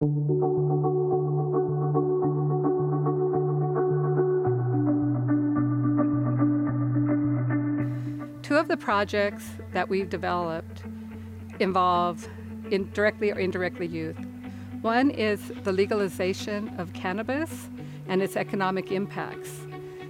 Two of the projects that we've developed involve in directly or indirectly youth. One is the legalization of cannabis and its economic impacts.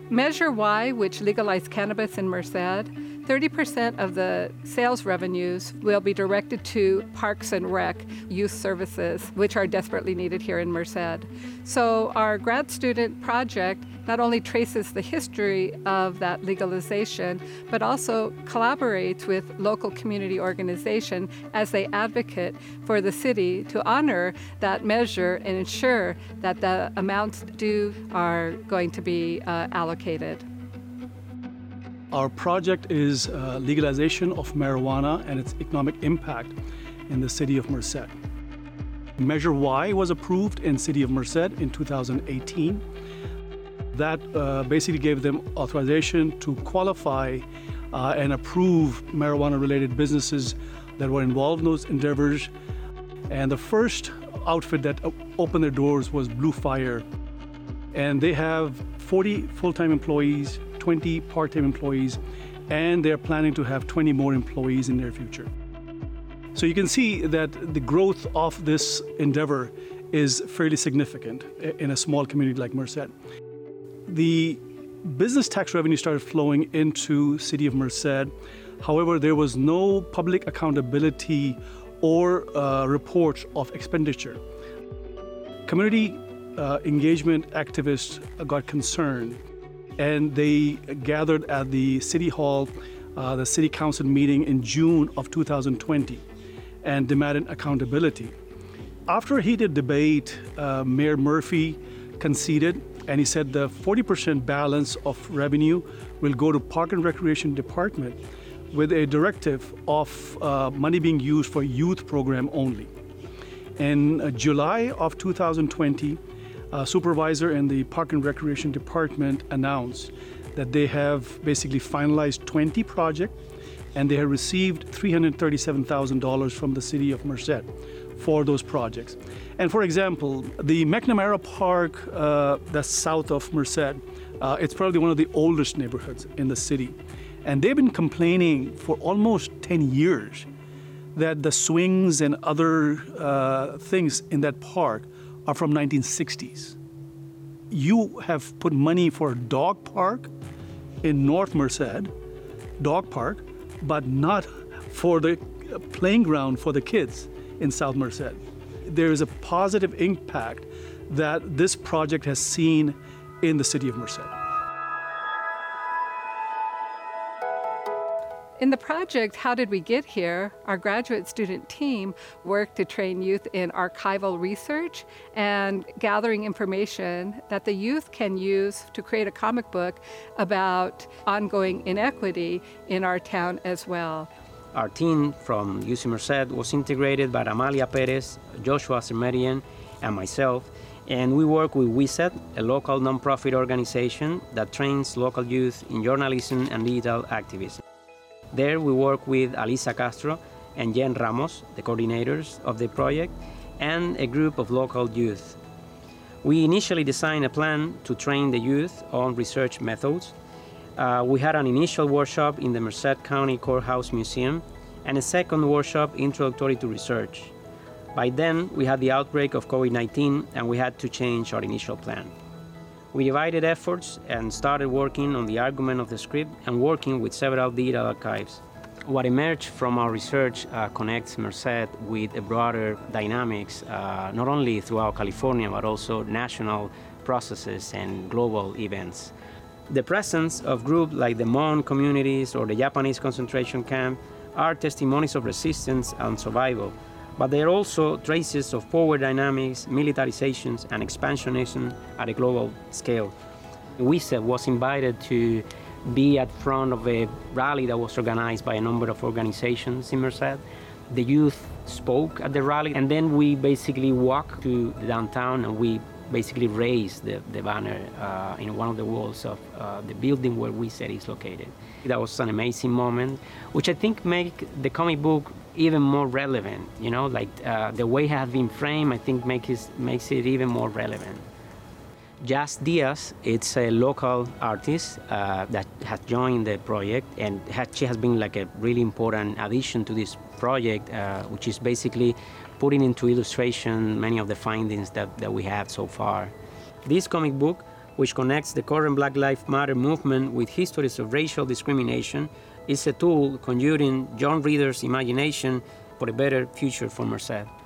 Measure Y, which legalized cannabis in Merced, 30% of the sales revenues will be directed to Parks and Rec youth services, which are desperately needed here in Merced. So, our grad student project not only traces the history of that legalization, but also collaborates with local community organization as they advocate for the city to honor that measure and ensure that the amounts due are going to be uh, allocated. Our project is uh, legalization of marijuana and its economic impact in the city of Merced. Measure Y was approved in city of Merced in 2018. That uh, basically gave them authorization to qualify uh, and approve marijuana-related businesses that were involved in those endeavors. And the first outfit that opened their doors was Blue Fire. And they have 40 full-time employees 20 part time employees, and they're planning to have 20 more employees in their future. So you can see that the growth of this endeavor is fairly significant in a small community like Merced. The business tax revenue started flowing into city of Merced. However, there was no public accountability or uh, report of expenditure. Community uh, engagement activists got concerned and they gathered at the City Hall, uh, the City Council meeting in June of 2020, and demanded accountability. After a heated debate, uh, Mayor Murphy conceded and he said the 40% balance of revenue will go to Park and Recreation Department with a directive of uh, money being used for youth program only. In uh, July of 2020, uh, supervisor in the Park and Recreation Department announced that they have basically finalized 20 projects and they have received $337,000 from the city of Merced for those projects. And for example, the McNamara Park uh, that's south of Merced, uh, it's probably one of the oldest neighborhoods in the city. And they've been complaining for almost 10 years that the swings and other uh, things in that park are from 1960s. You have put money for a dog park in North Merced, dog park, but not for the playing ground for the kids in South Merced. There is a positive impact that this project has seen in the city of Merced. In the project, How Did We Get Here? Our graduate student team worked to train youth in archival research and gathering information that the youth can use to create a comic book about ongoing inequity in our town as well. Our team from UC Merced was integrated by Amalia Perez, Joshua Sermerian, and myself, and we work with WISET, a local nonprofit organization that trains local youth in journalism and digital activism. There we work with Alisa Castro and Jen Ramos, the coordinators of the project, and a group of local youth. We initially designed a plan to train the youth on research methods. Uh, we had an initial workshop in the Merced County Courthouse Museum and a second workshop introductory to research. By then, we had the outbreak of COVID 19 and we had to change our initial plan. We divided efforts and started working on the argument of the script and working with several digital archives. What emerged from our research uh, connects Merced with a broader dynamics, uh, not only throughout California, but also national processes and global events. The presence of groups like the Hmong communities or the Japanese concentration camp are testimonies of resistance and survival but there are also traces of power dynamics, militarizations, and expansionism at a global scale. WISET was invited to be at front of a rally that was organized by a number of organizations in Merced. The youth spoke at the rally, and then we basically walked to downtown and we basically raised the, the banner uh, in one of the walls of uh, the building where WISET is located. That was an amazing moment, which I think make the comic book even more relevant. You know, like uh, the way it has been framed, I think makes makes it even more relevant. Jazz Diaz, it's a local artist uh, that has joined the project, and she has been like a really important addition to this project, uh, which is basically putting into illustration many of the findings that, that we have so far. This comic book, which connects the current Black Lives Matter movement with histories of racial discrimination, is a tool conjuring young reader's imagination for a better future for Merced.